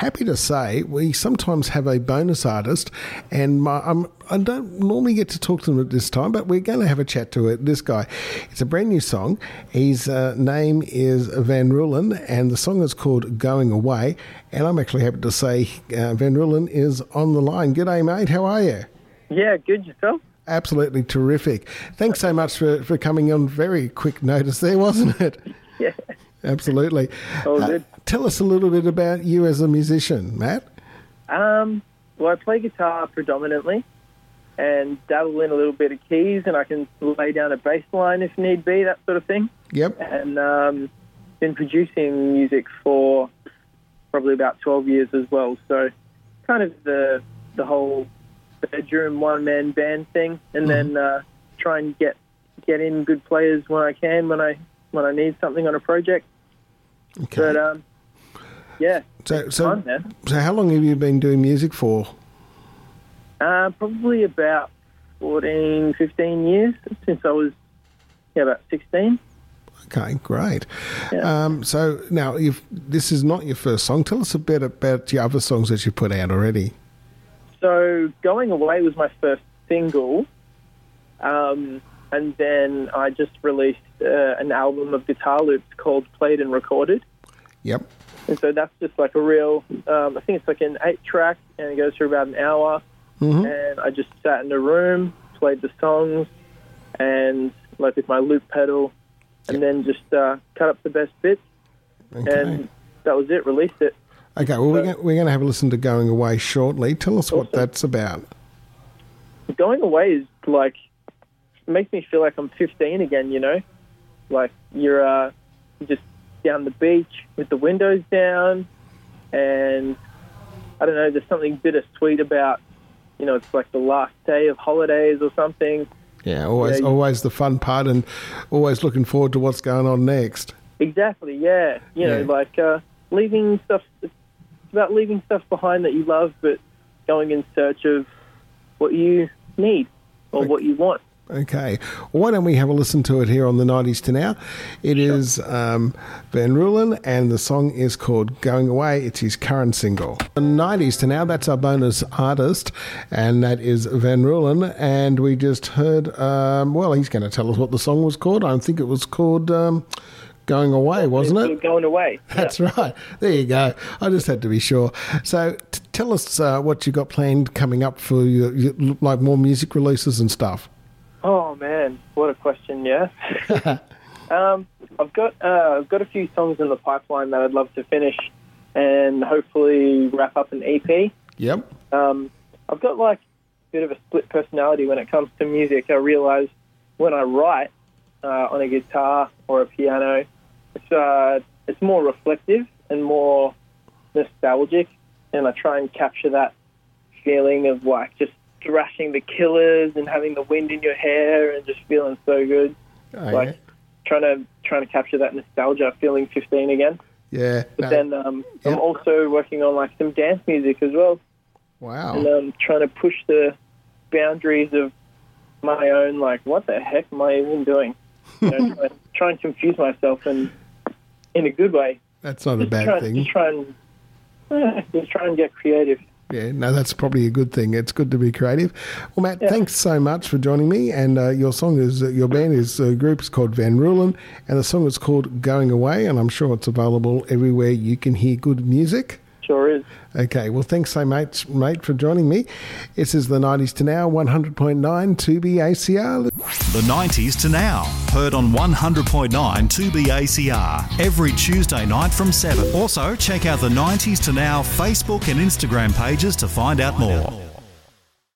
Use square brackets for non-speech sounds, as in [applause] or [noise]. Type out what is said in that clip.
happy to say we sometimes have a bonus artist, and my, I'm, I do not normally get to talk to them at this time, but we're going to have a chat to it. This guy, it's a brand new song. His uh, name is Van Rulen, and the song is called "Going Away." And I'm actually happy to say uh, Van Rulen is on the line. G'day, mate. How are you? Yeah, good yourself. Absolutely terrific. Thanks so much for, for coming on very quick notice there, wasn't it? Absolutely. Good. Uh, tell us a little bit about you as a musician, Matt. Um, well, I play guitar predominantly and dabble in a little bit of keys, and I can lay down a bass line if need be, that sort of thing. Yep. And um, been producing music for probably about 12 years as well. So, kind of the the whole bedroom one man band thing, and mm-hmm. then uh, try and get get in good players when I can when I when I need something on a project. Okay. But um, yeah. So so fun, so how long have you been doing music for? Uh, probably about 14, 15 years since I was yeah about sixteen. Okay, great. Yeah. Um, so now, if this is not your first song, tell us a bit about your other songs that you put out already. So, "Going Away" was my first single, um, and then I just released uh, an album of guitar loops called "Played and Recorded." Yep. And so that's just like a real, um, I think it's like an eight track and it goes for about an hour. Mm-hmm. And I just sat in a room, played the songs, and like with my loop pedal, and yep. then just uh, cut up the best bits. Okay. And that was it, released it. Okay, well, so, we're going to have a listen to Going Away shortly. Tell us awesome. what that's about. Going Away is like, makes me feel like I'm 15 again, you know? Like, you're uh, just down the beach with the windows down, and I don't know. There's something bittersweet about, you know, it's like the last day of holidays or something. Yeah, always, you know, always the fun part, and always looking forward to what's going on next. Exactly. Yeah. You know, like uh, leaving stuff. It's about leaving stuff behind that you love, but going in search of what you need or what you want. Okay. Why don't we have a listen to it here on the 90s to now? It sure. is um, Van Rulen, and the song is called Going Away. It's his current single. The 90s to now, that's our bonus artist, and that is Van Rulen. And we just heard, um, well, he's going to tell us what the song was called. I think it was called. Um, going away, wasn't it? Going away. [laughs] That's yeah. right. There you go. I just had to be sure. So, t- tell us uh, what you got planned coming up for your, your, like more music releases and stuff. Oh man, what a question! Yeah, [laughs] um, I've got uh, I've got a few songs in the pipeline that I'd love to finish, and hopefully wrap up an EP. Yep. Um, I've got like a bit of a split personality when it comes to music. I realize when I write uh, on a guitar or a piano, it's uh, it's more reflective and more nostalgic, and I try and capture that feeling of like just thrashing the killers and having the wind in your hair and just feeling so good. Oh, like yeah. trying to trying to capture that nostalgia, feeling 15 again. Yeah. But no. then um, I'm also working on like some dance music as well. Wow. And I'm um, trying to push the boundaries of my own like what the heck am I even doing? You know, [laughs] try, try and confuse myself and in a good way. That's not just a bad try, thing. Just try and eh, [laughs] just try and get creative. Yeah, no, that's probably a good thing. It's good to be creative. Well, Matt, yeah. thanks so much for joining me. And uh, your song is, uh, your band is, uh, group is called Van Rulen, and the song is called Going Away, and I'm sure it's available everywhere you can hear good music. Sure is. Okay, well, thanks so much, mate, for joining me. This is the 90s to now, 100.9 2BACR. The 90s to now, heard on 100.9 2BACR every Tuesday night from 7. Also, check out the 90s to now Facebook and Instagram pages to find out more.